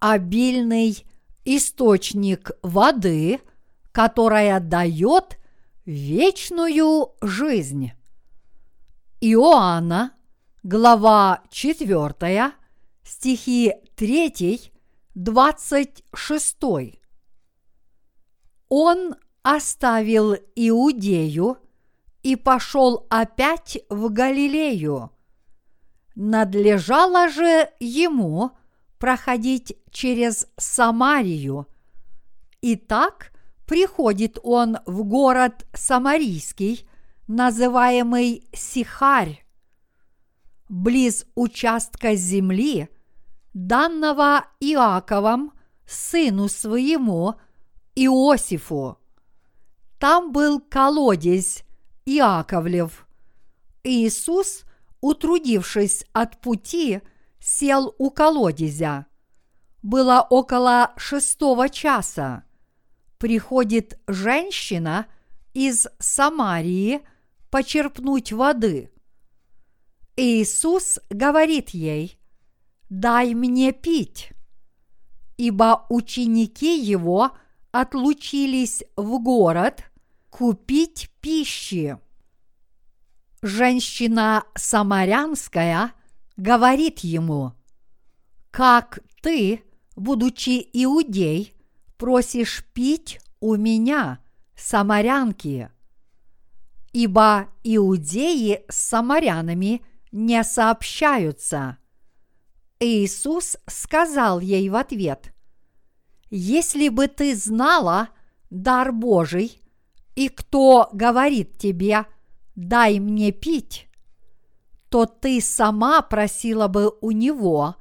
обильный источник воды, которая дает вечную жизнь. Иоанна, глава 4, стихи 3, 26. Он оставил Иудею и пошел опять в Галилею. Надлежало же ему проходить через Самарию. И так приходит он в город Самарийский, называемый Сихарь, близ участка земли, данного Иаковом, сыну своему, Иосифу. Там был колодец Иаковлев. Иисус, утрудившись от пути, сел у колодезя. Было около шестого часа. Приходит женщина из Самарии почерпнуть воды. Иисус говорит ей, «Дай мне пить», ибо ученики его отлучились в город купить пищи. Женщина самарянская говорит ему, «Как ты, будучи иудей, просишь пить у меня, самарянки?» Ибо иудеи с самарянами не сообщаются. Иисус сказал ей в ответ, «Если бы ты знала дар Божий, и кто говорит тебе, дай мне пить, то ты сама просила бы у него,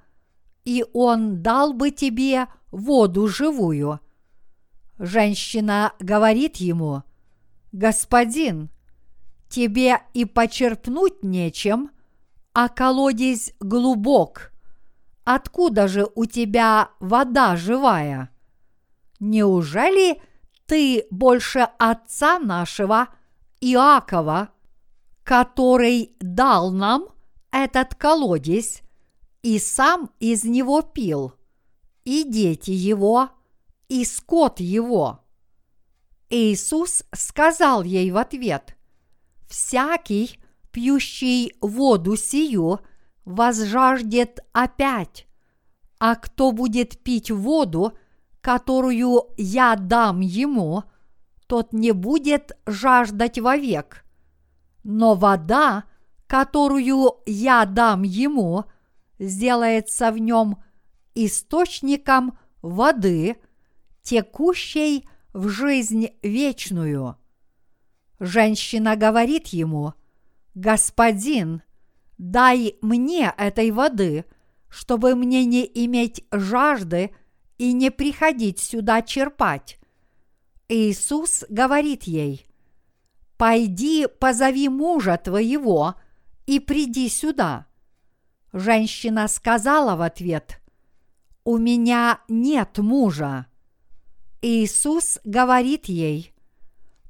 и он дал бы тебе воду живую. Женщина говорит ему, «Господин, тебе и почерпнуть нечем, а колодец глубок. Откуда же у тебя вода живая? Неужели ты больше отца нашего Иакова, который дал нам этот колодец и сам из него пил, и дети его, и скот его. Иисус сказал ей в ответ, «Всякий, пьющий воду сию, возжаждет опять, а кто будет пить воду, которую я дам ему, тот не будет жаждать вовек, но вода, которую я дам ему, сделается в нем источником воды, текущей в жизнь вечную. Женщина говорит ему, «Господин, дай мне этой воды, чтобы мне не иметь жажды и не приходить сюда черпать». Иисус говорит ей, пойди позови мужа твоего и приди сюда. Женщина сказала в ответ, у меня нет мужа. Иисус говорит ей,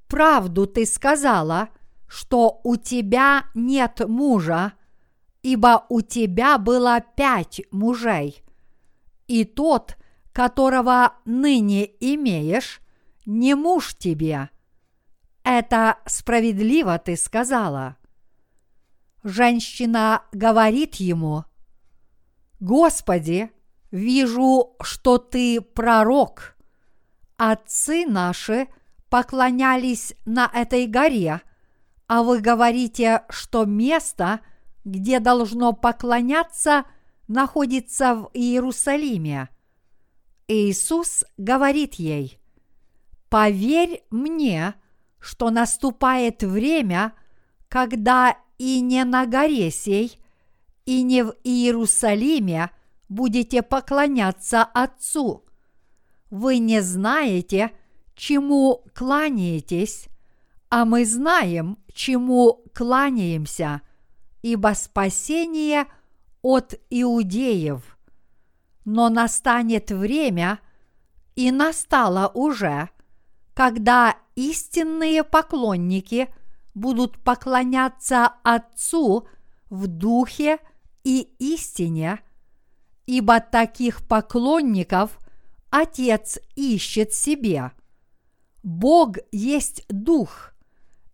правду ты сказала, что у тебя нет мужа, ибо у тебя было пять мужей, и тот, которого ныне имеешь, не муж тебе – это справедливо ты сказала. Женщина говорит ему, Господи, вижу, что ты пророк. Отцы наши поклонялись на этой горе, а вы говорите, что место, где должно поклоняться, находится в Иерусалиме. Иисус говорит ей, «Поверь мне, — что наступает время, когда и не на горе сей, и не в Иерусалиме будете поклоняться Отцу. Вы не знаете, чему кланяетесь, а мы знаем, чему кланяемся, ибо спасение от иудеев. Но настанет время, и настало уже, когда истинные поклонники будут поклоняться Отцу в духе и истине, ибо таких поклонников Отец ищет себе. Бог есть Дух,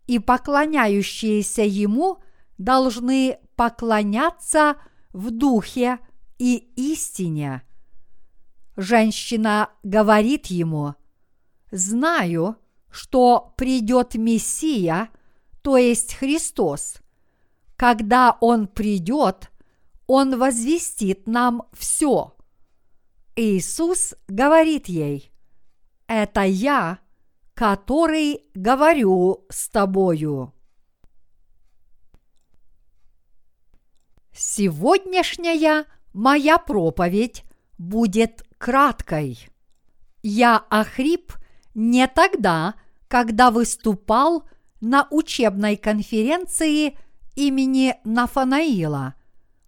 и поклоняющиеся Ему должны поклоняться в Духе и истине. Женщина говорит ему, «Знаю, что придет Мессия, то есть Христос. Когда Он придет, Он возвестит нам все». Иисус говорит ей, «Это я, который говорю с тобою». Сегодняшняя моя проповедь будет краткой. Я охрип не тогда, когда выступал на учебной конференции имени Нафанаила,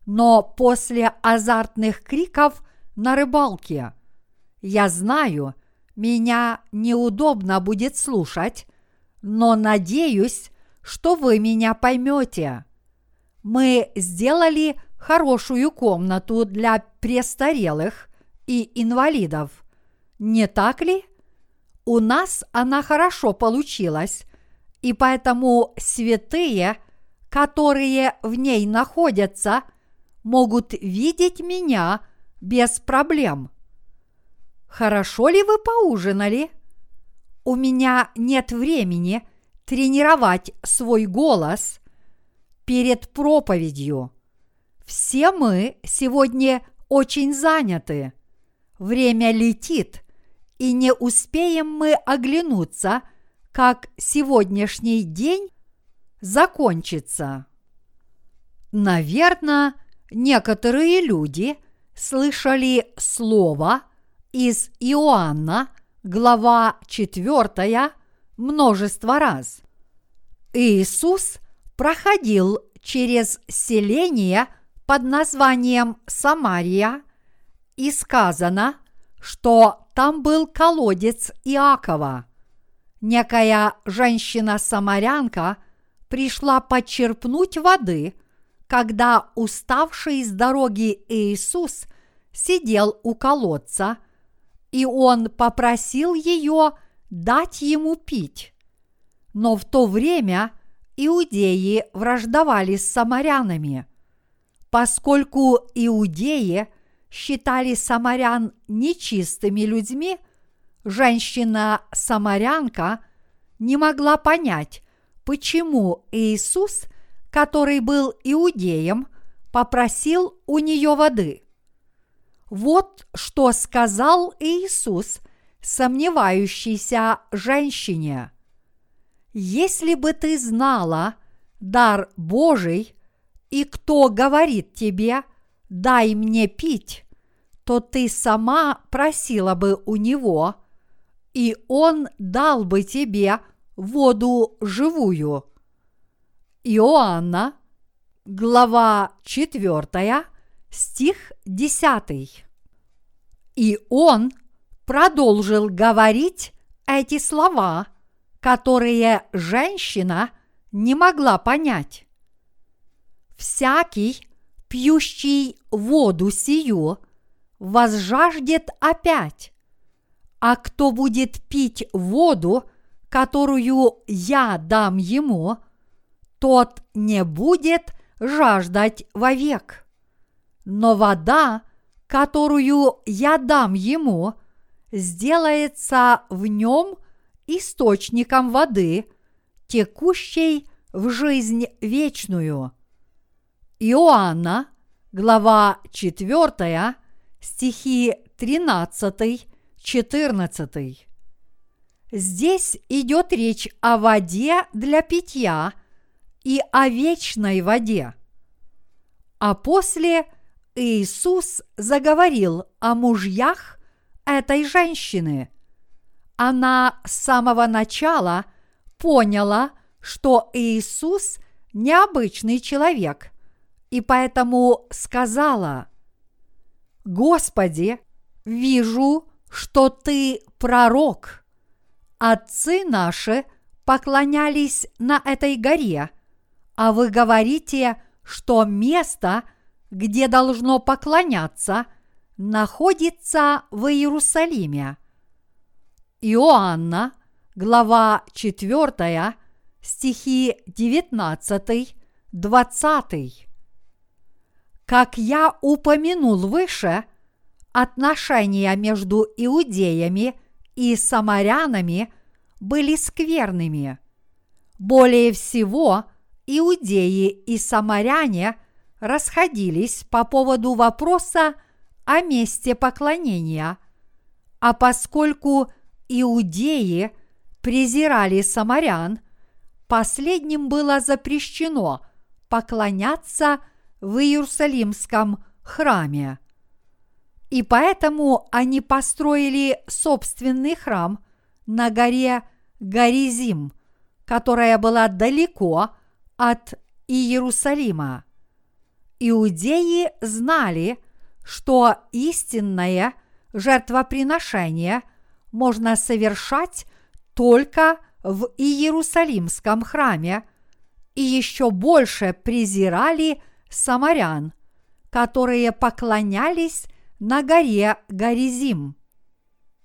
но после азартных криков на рыбалке. Я знаю, меня неудобно будет слушать, но надеюсь, что вы меня поймете. Мы сделали хорошую комнату для престарелых и инвалидов. Не так ли? У нас она хорошо получилась, и поэтому святые, которые в ней находятся, могут видеть меня без проблем. Хорошо ли вы поужинали? У меня нет времени тренировать свой голос перед проповедью. Все мы сегодня очень заняты. Время летит, и не успеем мы оглянуться, как сегодняшний день закончится. Наверное, некоторые люди слышали слово – из Иоанна, глава 4, множество раз. Иисус проходил через селение под названием Самария, и сказано, что там был колодец Иакова. Некая женщина-самарянка пришла почерпнуть воды, когда уставший с дороги Иисус сидел у колодца – и он попросил ее дать ему пить. Но в то время иудеи враждовали с самарянами. Поскольку иудеи считали самарян нечистыми людьми, женщина-самарянка не могла понять, почему Иисус, который был иудеем, попросил у нее воды. Вот что сказал Иисус сомневающейся женщине. Если бы ты знала дар Божий, и кто говорит тебе, дай мне пить, то ты сама просила бы у него, и он дал бы тебе воду живую. Иоанна, глава 4, стих 10. И он продолжил говорить эти слова, которые женщина не могла понять. Всякий, пьющий воду сию, возжаждет опять, а кто будет пить воду, которую я дам ему, тот не будет жаждать вовек но вода, которую я дам ему, сделается в нем источником воды, текущей в жизнь вечную. Иоанна, глава 4, стихи 13-14. Здесь идет речь о воде для питья и о вечной воде. А после Иисус заговорил о мужьях этой женщины. Она с самого начала поняла, что Иисус необычный человек, и поэтому сказала, «Господи, вижу, что Ты пророк. Отцы наши поклонялись на этой горе, а вы говорите, что место – где должно поклоняться, находится в Иерусалиме. Иоанна, глава 4, стихи 19, 20. Как я упомянул выше, отношения между иудеями и самарянами были скверными. Более всего, иудеи и самаряне расходились по поводу вопроса о месте поклонения, а поскольку иудеи презирали самарян, последним было запрещено поклоняться в Иерусалимском храме. И поэтому они построили собственный храм на горе Горизим, которая была далеко от Иерусалима. Иудеи знали, что истинное жертвоприношение можно совершать только в Иерусалимском храме и еще больше презирали самарян, которые поклонялись на горе Горизим.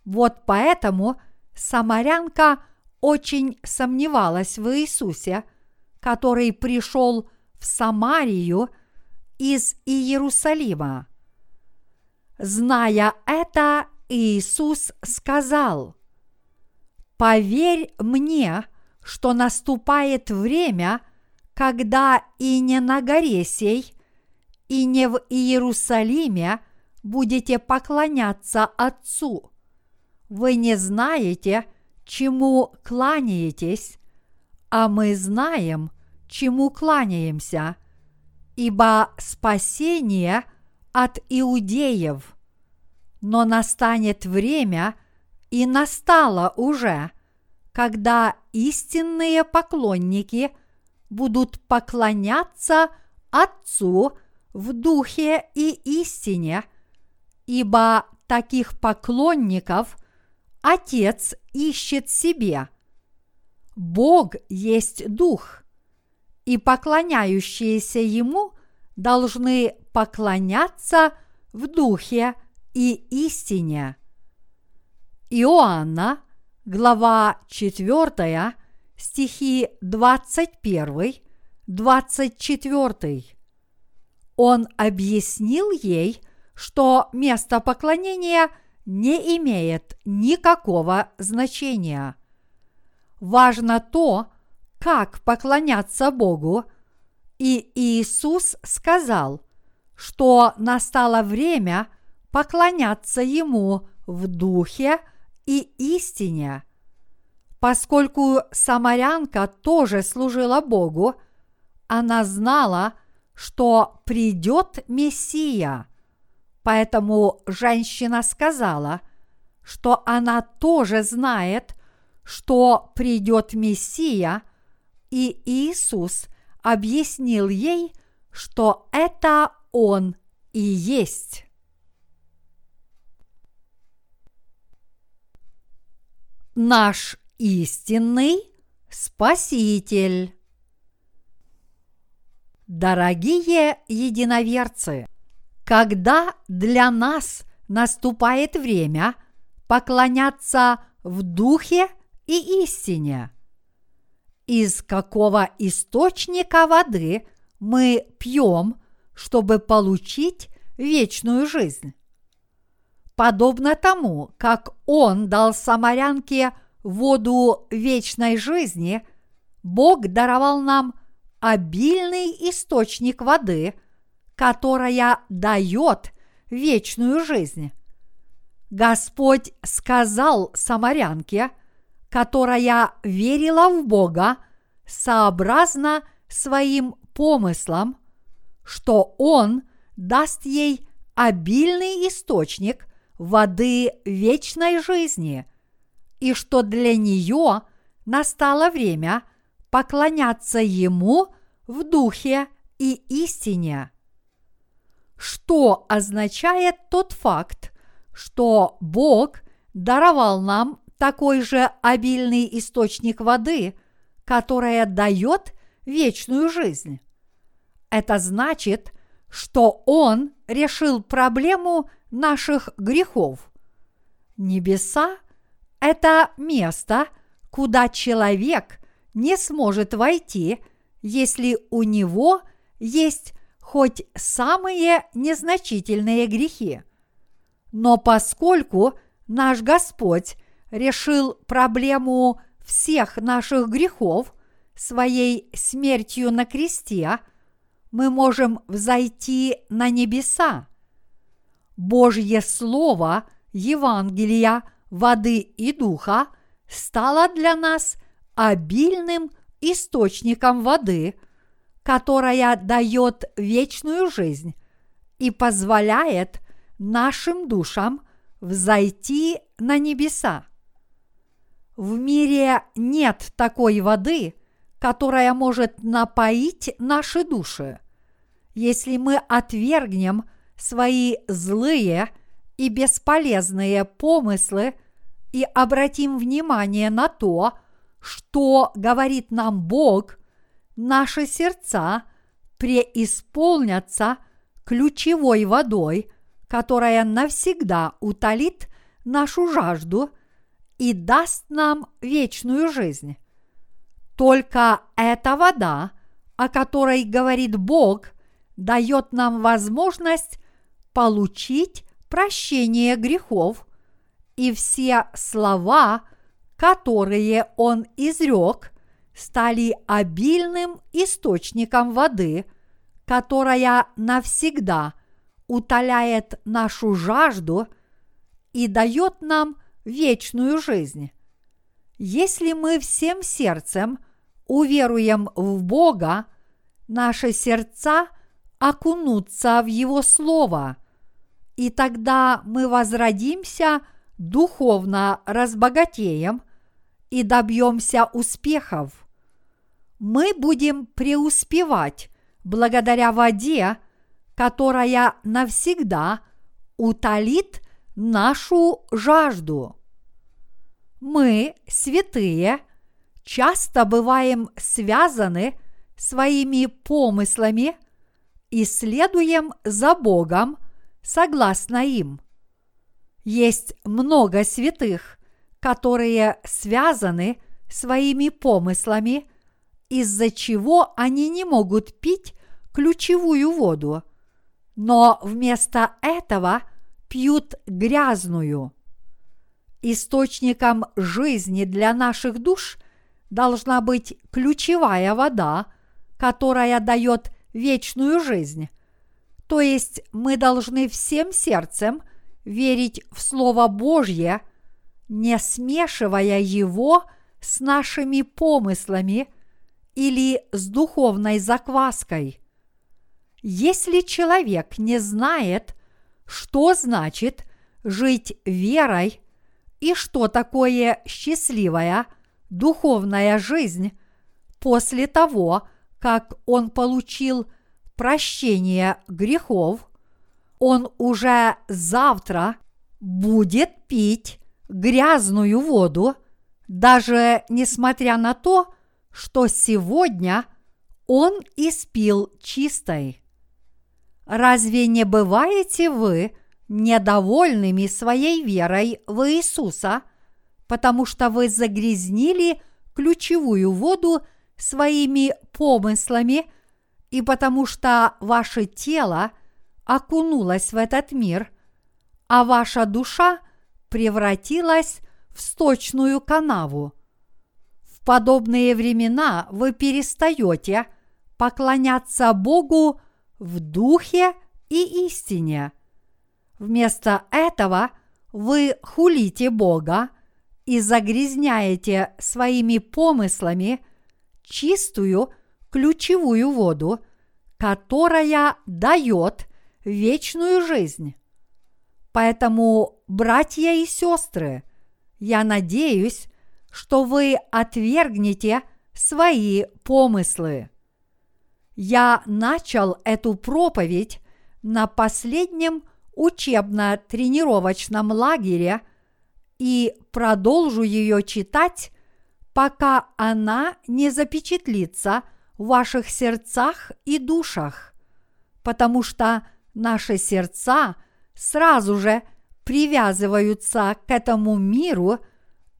Вот поэтому самарянка очень сомневалась в Иисусе, который пришел в Самарию из Иерусалима. Зная это, Иисус сказал, «Поверь мне, что наступает время, когда и не на горе сей, и не в Иерусалиме будете поклоняться Отцу. Вы не знаете, чему кланяетесь, а мы знаем, чему кланяемся, ибо спасение от иудеев. Но настанет время, и настало уже, когда истинные поклонники будут поклоняться Отцу в духе и истине, ибо таких поклонников Отец ищет себе. Бог есть Дух, и поклоняющиеся Ему должны поклоняться в Духе и истине. Иоанна, глава 4, стихи 21, 24. Он объяснил ей, что место поклонения не имеет никакого значения. Важно то, как поклоняться Богу, и Иисус сказал, что настало время поклоняться Ему в духе и истине. Поскольку самарянка тоже служила Богу, она знала, что придет Мессия. Поэтому женщина сказала, что она тоже знает, что придет Мессия, и Иисус объяснил ей, что это Он и есть. Наш истинный Спаситель. Дорогие единоверцы, когда для нас наступает время поклоняться в духе и истине, из какого источника воды мы пьем, чтобы получить вечную жизнь? подобно тому, как Он дал самарянке воду вечной жизни, Бог даровал нам обильный источник воды, которая дает вечную жизнь. Господь сказал самарянке, которая верила в Бога сообразно своим помыслам, что Он даст ей обильный источник воды вечной жизни, и что для нее настало время поклоняться Ему в духе и истине. Что означает тот факт, что Бог даровал нам такой же обильный источник воды, которая дает вечную жизнь? Это значит, что Он решил проблему наших грехов. Небеса – это место, куда человек не сможет войти, если у него есть хоть самые незначительные грехи. Но поскольку наш Господь решил проблему всех наших грехов своей смертью на кресте, мы можем взойти на небеса. Божье Слово Евангелия воды и духа стало для нас обильным источником воды, которая дает вечную жизнь и позволяет нашим душам взойти на небеса. В мире нет такой воды, которая может напоить наши души. Если мы отвергнем свои злые и бесполезные помыслы и обратим внимание на то, что говорит нам Бог, наши сердца преисполнятся ключевой водой, которая навсегда утолит нашу жажду и даст нам вечную жизнь. Только эта вода, о которой говорит Бог, дает нам возможность получить прощение грехов, и все слова, которые Он изрек, стали обильным источником воды, которая навсегда утоляет нашу жажду и дает нам вечную жизнь. Если мы всем сердцем уверуем в Бога, наши сердца окунутся в Его Слово, и тогда мы возродимся духовно разбогатеем и добьемся успехов. Мы будем преуспевать благодаря воде, которая навсегда утолит нашу жажду. Мы, святые, часто бываем связаны своими помыслами и следуем за Богом согласно им. Есть много святых, которые связаны своими помыслами, из-за чего они не могут пить ключевую воду, но вместо этого пьют грязную. Источником жизни для наших душ должна быть ключевая вода, которая дает вечную жизнь. То есть мы должны всем сердцем верить в Слово Божье, не смешивая его с нашими помыслами или с духовной закваской. Если человек не знает, что значит жить верой и что такое счастливая духовная жизнь после того, как он получил прощение грехов, он уже завтра будет пить грязную воду, даже несмотря на то, что сегодня он испил чистой. Разве не бываете вы недовольными своей верой в Иисуса, потому что вы загрязнили ключевую воду своими помыслами и потому что ваше тело окунулось в этот мир, а ваша душа превратилась в сточную канаву. В подобные времена вы перестаете поклоняться Богу в духе и истине. Вместо этого вы хулите Бога и загрязняете своими помыслами чистую ключевую воду, которая дает вечную жизнь. Поэтому, братья и сестры, я надеюсь, что вы отвергнете свои помыслы я начал эту проповедь на последнем учебно-тренировочном лагере и продолжу ее читать, пока она не запечатлится в ваших сердцах и душах. потому что наши сердца сразу же привязываются к этому миру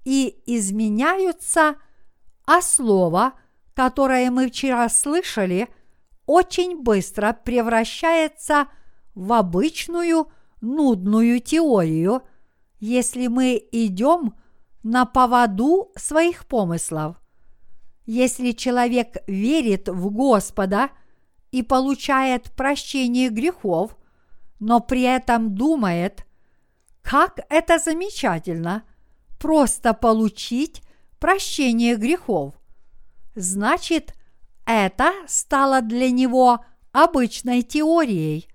и изменяются, а слово, которое мы вчера слышали, очень быстро превращается в обычную нудную теорию, если мы идем на поводу своих помыслов. Если человек верит в Господа и получает прощение грехов, но при этом думает, как это замечательно просто получить прощение грехов, значит, это стало для него обычной теорией,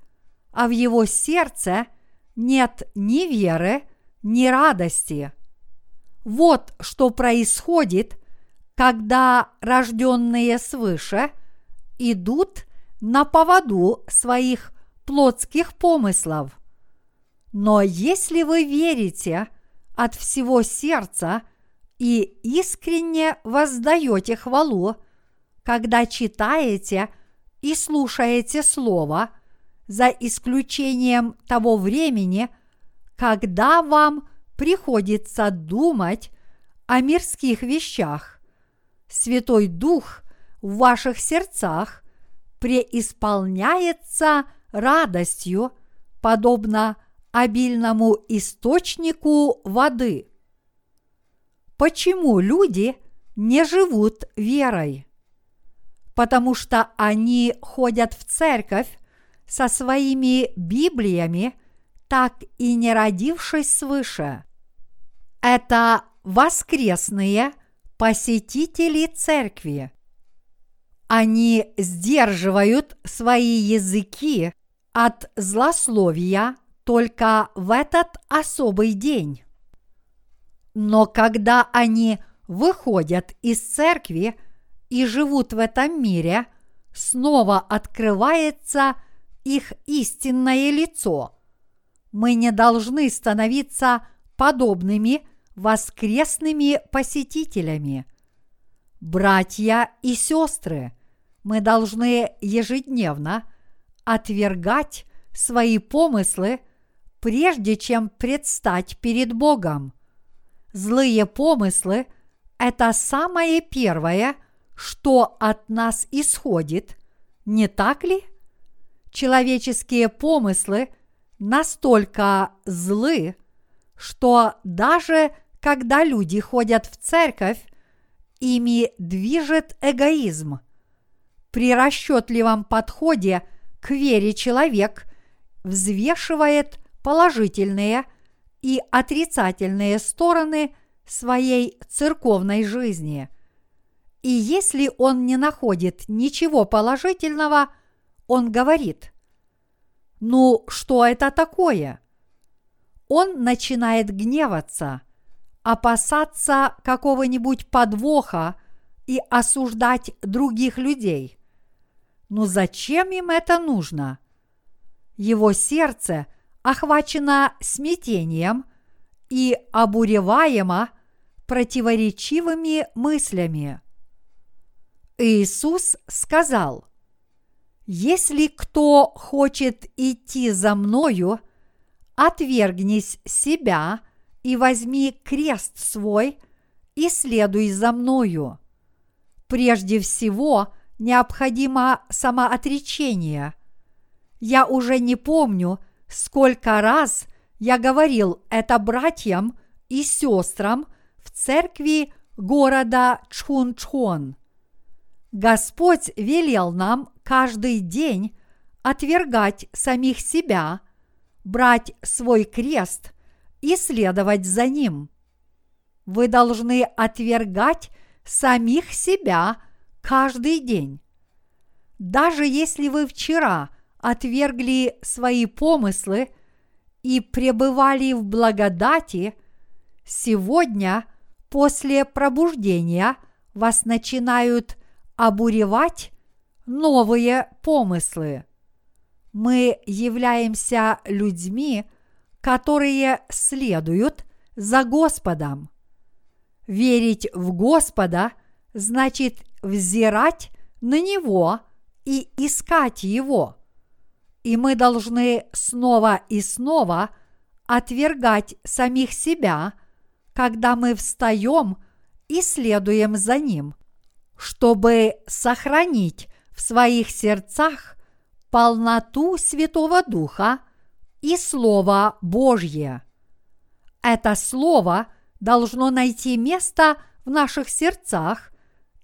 а в его сердце нет ни веры, ни радости. Вот что происходит, когда рожденные свыше идут на поводу своих плотских помыслов. Но если вы верите от всего сердца и искренне воздаете хвалу, когда читаете и слушаете Слово, за исключением того времени, когда вам приходится думать о мирских вещах. Святой Дух в ваших сердцах преисполняется радостью, подобно обильному источнику воды. Почему люди не живут верой? Потому что они ходят в церковь со своими Библиями, так и не родившись свыше. Это воскресные посетители церкви. Они сдерживают свои языки от злословия только в этот особый день. Но когда они выходят из церкви и живут в этом мире, снова открывается их истинное лицо. Мы не должны становиться подобными воскресными посетителями. Братья и сестры, мы должны ежедневно отвергать свои помыслы, прежде чем предстать перед Богом. Злые помыслы – это самое первое, что от нас исходит, не так ли? Человеческие помыслы настолько злы, что даже когда люди ходят в церковь, ими движет эгоизм. При расчетливом подходе к вере человек взвешивает положительные и отрицательные стороны своей церковной жизни. И если он не находит ничего положительного – он говорит, ну что это такое? Он начинает гневаться, опасаться какого-нибудь подвоха и осуждать других людей. Ну зачем им это нужно? Его сердце охвачено смятением и обуреваемо противоречивыми мыслями. Иисус сказал – если кто хочет идти за мною, отвергнись себя и возьми крест свой и следуй за мною. Прежде всего необходимо самоотречение. Я уже не помню, сколько раз я говорил это братьям и сестрам в церкви города Чхунчхон. Господь велел нам каждый день отвергать самих себя, брать свой крест и следовать за ним. Вы должны отвергать самих себя каждый день. Даже если вы вчера отвергли свои помыслы и пребывали в благодати, сегодня после пробуждения вас начинают обуревать новые помыслы. Мы являемся людьми, которые следуют за Господом. Верить в Господа значит взирать на Него и искать Его. И мы должны снова и снова отвергать самих себя, когда мы встаем и следуем за Ним, чтобы сохранить в своих сердцах полноту Святого Духа и Слово Божье. Это Слово должно найти место в наших сердцах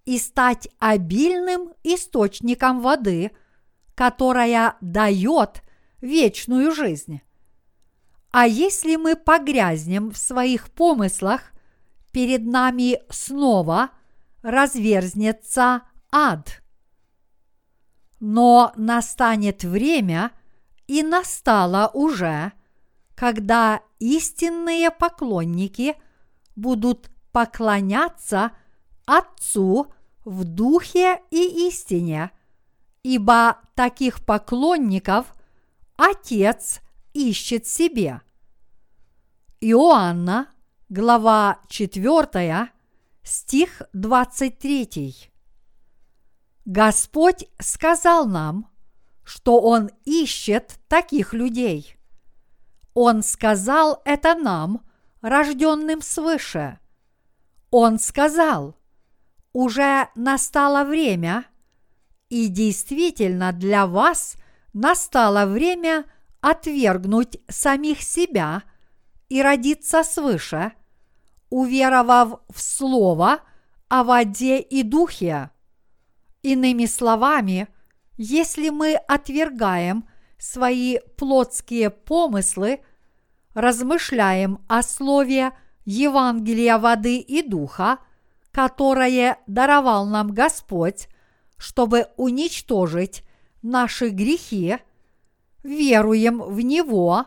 и стать обильным источником воды, которая дает вечную жизнь. А если мы погрязнем в своих помыслах, перед нами снова разверзнется ад. Но настанет время, и настало уже, когда истинные поклонники будут поклоняться Отцу в духе и истине, ибо таких поклонников Отец ищет себе. Иоанна, глава 4, стих 23. Господь сказал нам, что Он ищет таких людей. Он сказал это нам, рожденным свыше. Он сказал, уже настало время, и действительно для вас настало время отвергнуть самих себя и родиться свыше, уверовав в Слово о воде и духе. Иными словами, если мы отвергаем свои плотские помыслы, размышляем о слове Евангелия воды и духа, которое даровал нам Господь, чтобы уничтожить наши грехи, веруем в Него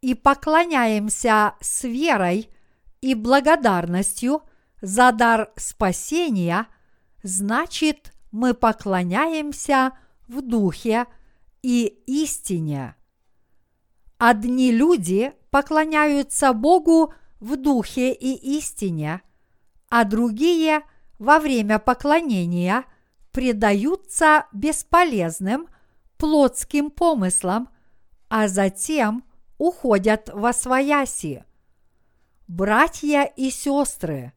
и поклоняемся с верой и благодарностью за дар спасения, значит, мы поклоняемся в духе и истине. Одни люди поклоняются Богу в духе и истине, а другие во время поклонения предаются бесполезным плотским помыслам, а затем уходят во свояси. Братья и сестры,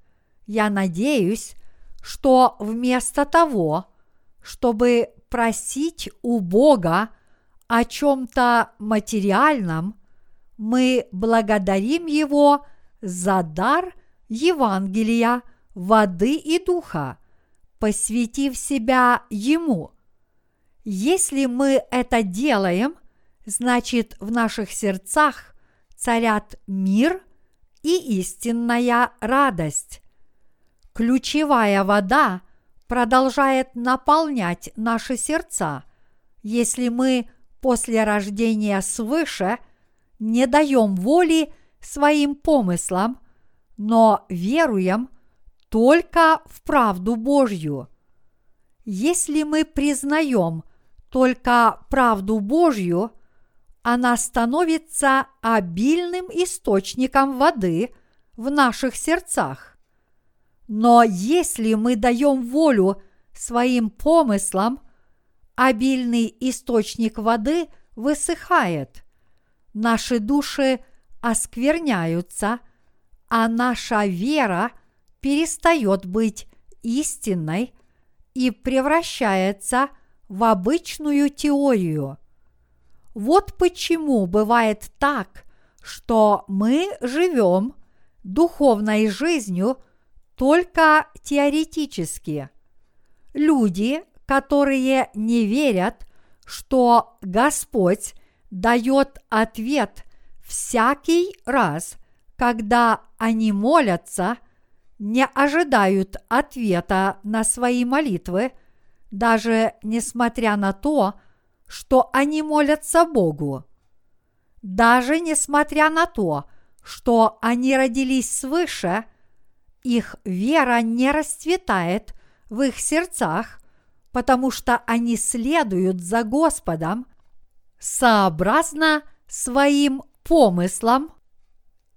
я надеюсь, что вместо того, чтобы просить у Бога о чем-то материальном, мы благодарим Его за дар Евангелия, воды и духа, посвятив себя Ему. Если мы это делаем, значит в наших сердцах царят мир и истинная радость. Ключевая вода продолжает наполнять наши сердца, если мы после рождения свыше не даем воли своим помыслам, но веруем только в правду Божью. Если мы признаем только правду Божью, она становится обильным источником воды в наших сердцах. Но если мы даем волю своим помыслам, обильный источник воды высыхает, наши души оскверняются, а наша вера перестает быть истинной и превращается в обычную теорию. Вот почему бывает так, что мы живем духовной жизнью только теоретически. Люди, которые не верят, что Господь дает ответ всякий раз, когда они молятся, не ожидают ответа на свои молитвы, даже несмотря на то, что они молятся Богу. Даже несмотря на то, что они родились свыше, их вера не расцветает в их сердцах, потому что они следуют за Господом сообразно своим помыслам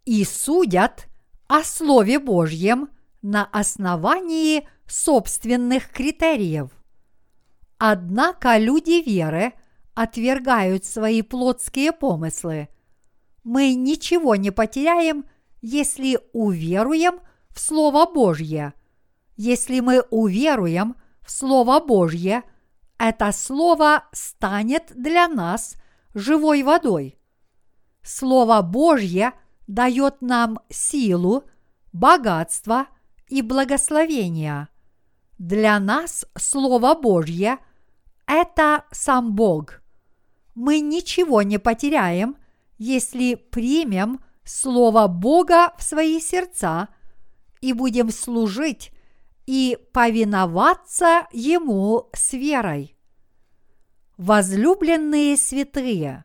и судят о Слове Божьем на основании собственных критериев. Однако люди веры отвергают свои плотские помыслы. Мы ничего не потеряем, если уверуем Слово Божье. Если мы уверуем в Слово Божье, это Слово станет для нас живой водой. Слово Божье дает нам силу, богатство и благословение. Для нас Слово Божье – это сам Бог. Мы ничего не потеряем, если примем Слово Бога в свои сердца и будем служить и повиноваться Ему с верой. Возлюбленные святые,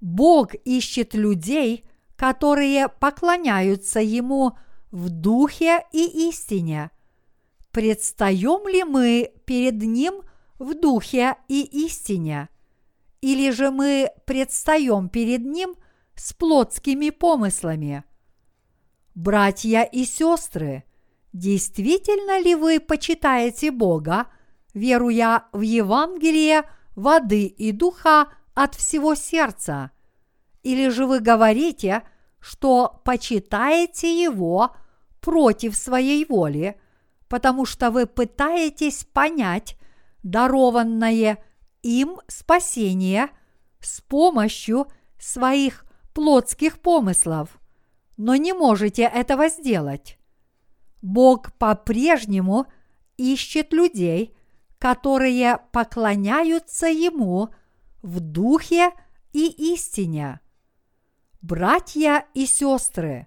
Бог ищет людей, которые поклоняются Ему в духе и истине. Предстаем ли мы перед Ним в духе и истине? Или же мы предстаем перед Ним с плотскими помыслами? Братья и сестры, действительно ли вы почитаете Бога, веруя в Евангелие воды и духа от всего сердца? Или же вы говорите, что почитаете Его против своей воли, потому что вы пытаетесь понять дарованное им спасение с помощью своих плотских помыслов, но не можете этого сделать. Бог по-прежнему ищет людей, которые поклоняются Ему в духе и истине. Братья и сестры,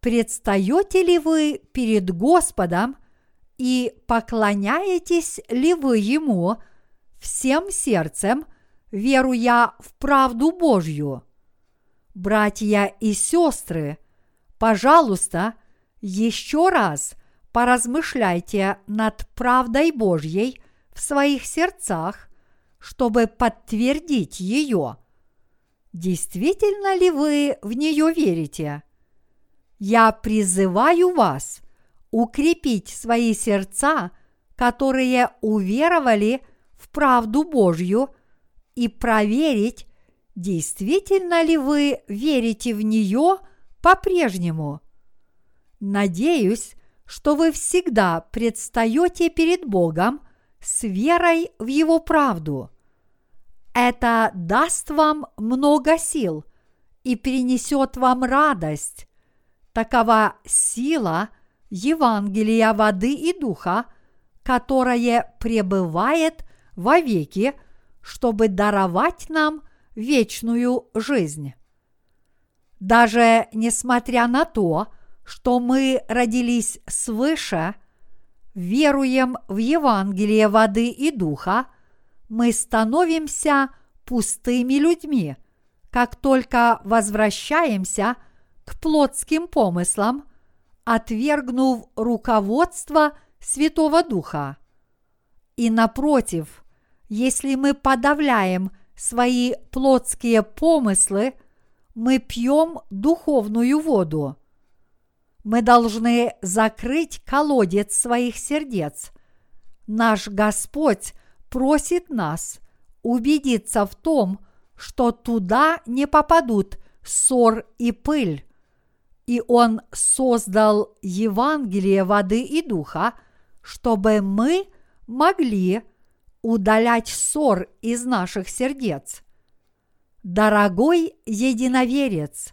предстаете ли вы перед Господом и поклоняетесь ли вы Ему всем сердцем, веруя в правду Божью? Братья и сестры, пожалуйста, еще раз поразмышляйте над правдой Божьей в своих сердцах, чтобы подтвердить ее. Действительно ли вы в нее верите? Я призываю вас укрепить свои сердца, которые уверовали в правду Божью, и проверить, действительно ли вы верите в нее по-прежнему. Надеюсь, что вы всегда предстаете перед Богом с верой в Его правду. Это даст вам много сил и принесет вам радость. Такова сила Евангелия воды и духа, которое пребывает вовеки, чтобы даровать нам вечную жизнь. Даже несмотря на то, что мы родились свыше, веруем в Евангелие воды и духа, мы становимся пустыми людьми, как только возвращаемся к плотским помыслам, отвергнув руководство Святого Духа. И напротив, если мы подавляем свои плотские помыслы, мы пьем духовную воду – мы должны закрыть колодец своих сердец. Наш Господь просит нас убедиться в том, что туда не попадут ссор и пыль. И Он создал Евангелие воды и духа, чтобы мы могли удалять ссор из наших сердец. Дорогой единоверец,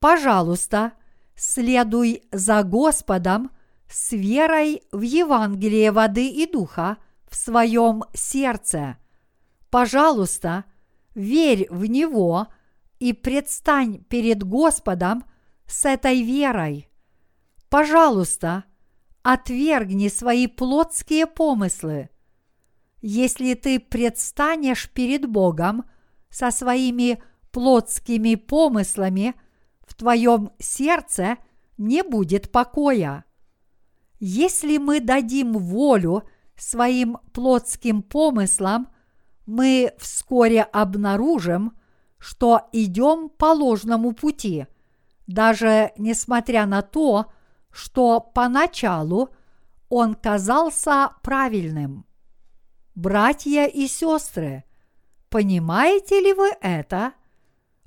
пожалуйста – следуй за Господом с верой в Евангелие воды и духа в своем сердце. Пожалуйста, верь в Него и предстань перед Господом с этой верой. Пожалуйста, отвергни свои плотские помыслы. Если ты предстанешь перед Богом со своими плотскими помыслами – в твоем сердце не будет покоя. Если мы дадим волю своим плотским помыслам, мы вскоре обнаружим, что идем по ложному пути, даже несмотря на то, что поначалу он казался правильным. Братья и сестры, Понимаете ли вы это?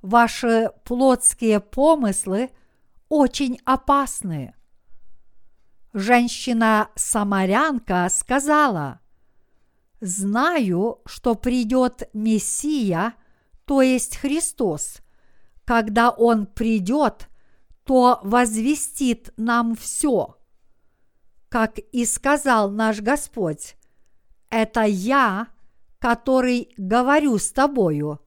Ваши плотские помыслы очень опасны. Женщина-самарянка сказала, «Знаю, что придет Мессия, то есть Христос. Когда Он придет, то возвестит нам все. Как и сказал наш Господь, это я, который говорю с тобою.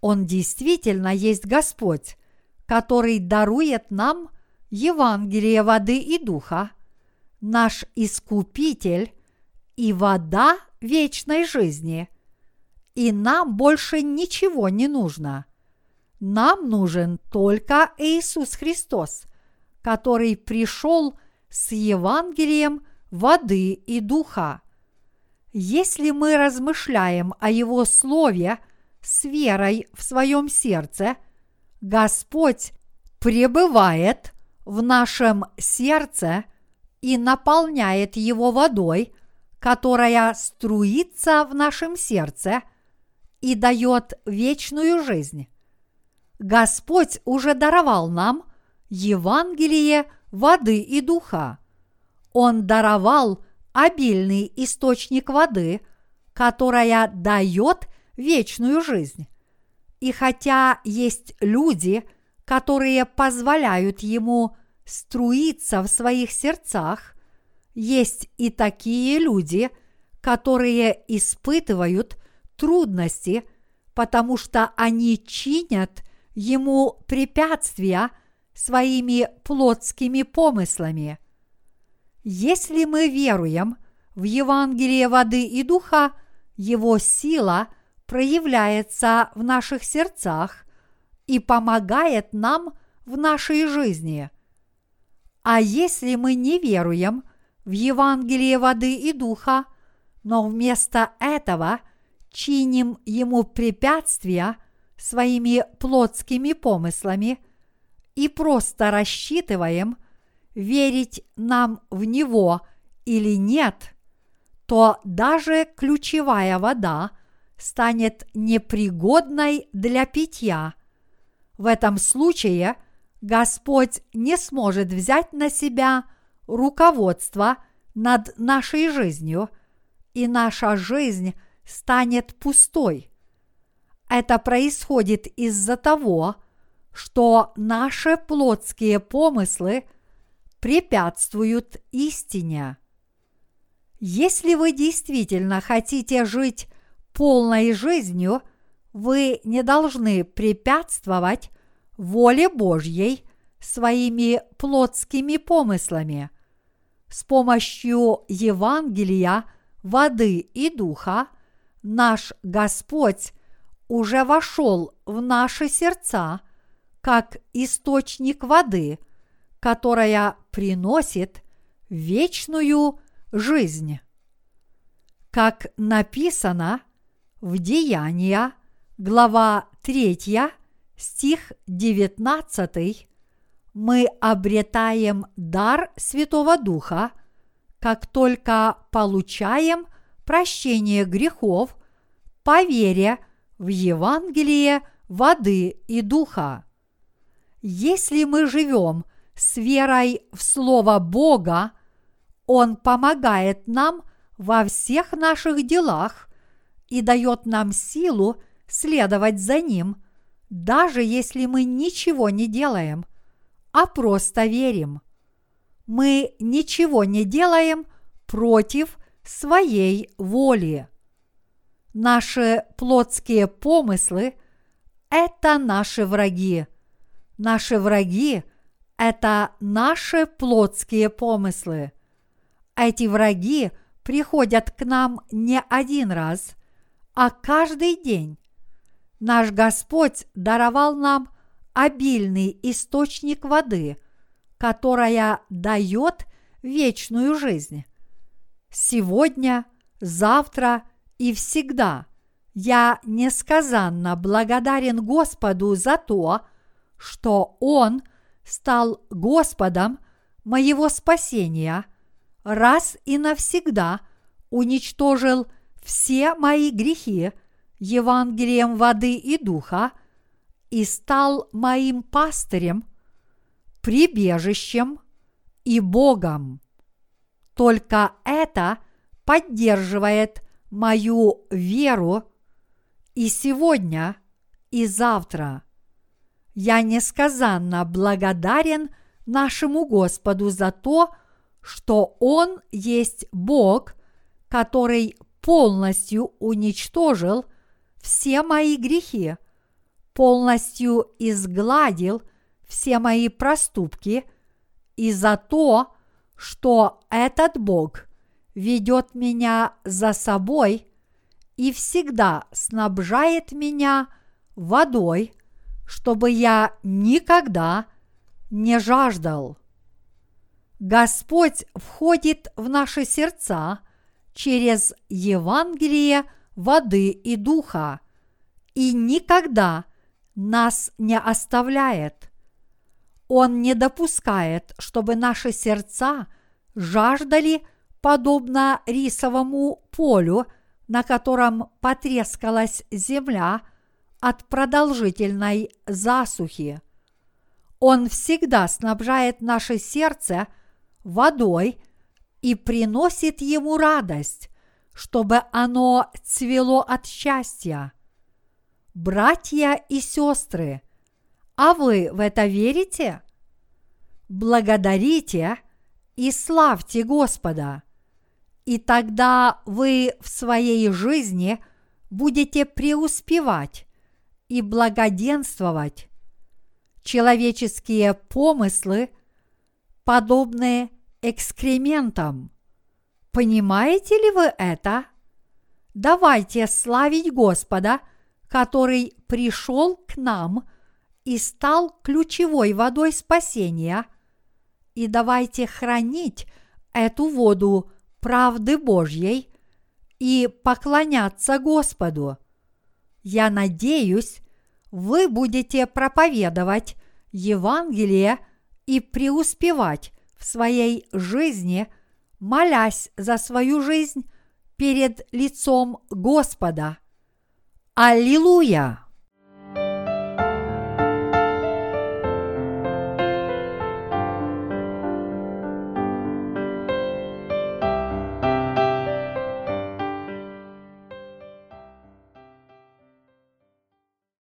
Он действительно есть Господь, который дарует нам Евангелие воды и духа, наш Искупитель и вода вечной жизни. И нам больше ничего не нужно. Нам нужен только Иисус Христос, который пришел с Евангелием воды и духа. Если мы размышляем о Его Слове с верой в своем сердце, Господь пребывает в нашем сердце и наполняет его водой, которая струится в нашем сердце и дает вечную жизнь. Господь уже даровал нам Евангелие воды и духа. Он даровал обильный источник воды, которая дает вечную жизнь. И хотя есть люди, которые позволяют ему струиться в своих сердцах, есть и такие люди, которые испытывают трудности, потому что они чинят ему препятствия своими плотскими помыслами. Если мы веруем в Евангелие воды и духа, его сила проявляется в наших сердцах и помогает нам в нашей жизни. А если мы не веруем в Евангелие воды и духа, но вместо этого чиним ему препятствия своими плотскими помыслами и просто рассчитываем, верить нам в него или нет, то даже ключевая вода станет непригодной для питья – в этом случае Господь не сможет взять на себя руководство над нашей жизнью, и наша жизнь станет пустой. Это происходит из-за того, что наши плотские помыслы препятствуют истине. Если вы действительно хотите жить полной жизнью – вы не должны препятствовать воле Божьей своими плотскими помыслами. С помощью Евангелия, воды и духа наш Господь уже вошел в наши сердца как источник воды, которая приносит вечную жизнь. Как написано в Деяниях глава 3, стих 19, мы обретаем дар Святого Духа, как только получаем прощение грехов по вере в Евангелие воды и духа. Если мы живем с верой в Слово Бога, Он помогает нам во всех наших делах и дает нам силу следовать за Ним, даже если мы ничего не делаем, а просто верим. Мы ничего не делаем против своей воли. Наши плотские помыслы – это наши враги. Наши враги – это наши плотские помыслы. Эти враги приходят к нам не один раз, а каждый день наш Господь даровал нам обильный источник воды, которая дает вечную жизнь. Сегодня, завтра и всегда я несказанно благодарен Господу за то, что Он стал Господом моего спасения, раз и навсегда уничтожил все мои грехи – Евангелием воды и духа и стал моим пастырем, прибежищем и Богом. Только это поддерживает мою веру и сегодня, и завтра. Я несказанно благодарен нашему Господу за то, что Он есть Бог, который полностью уничтожил все мои грехи, полностью изгладил все мои проступки и за то, что этот Бог ведет меня за собой и всегда снабжает меня водой, чтобы я никогда не жаждал. Господь входит в наши сердца через Евангелие воды и духа и никогда нас не оставляет. Он не допускает, чтобы наши сердца жаждали подобно рисовому полю, на котором потрескалась земля от продолжительной засухи. Он всегда снабжает наше сердце водой и приносит ему радость, чтобы оно цвело от счастья. Братья и сестры, а вы в это верите? Благодарите и славьте Господа, и тогда вы в своей жизни будете преуспевать и благоденствовать. Человеческие помыслы подобны экскрементам. Понимаете ли вы это? Давайте славить Господа, который пришел к нам и стал ключевой водой спасения, и давайте хранить эту воду правды Божьей и поклоняться Господу. Я надеюсь, вы будете проповедовать Евангелие и преуспевать в своей жизни, молясь за свою жизнь перед лицом Господа. Аллилуйя!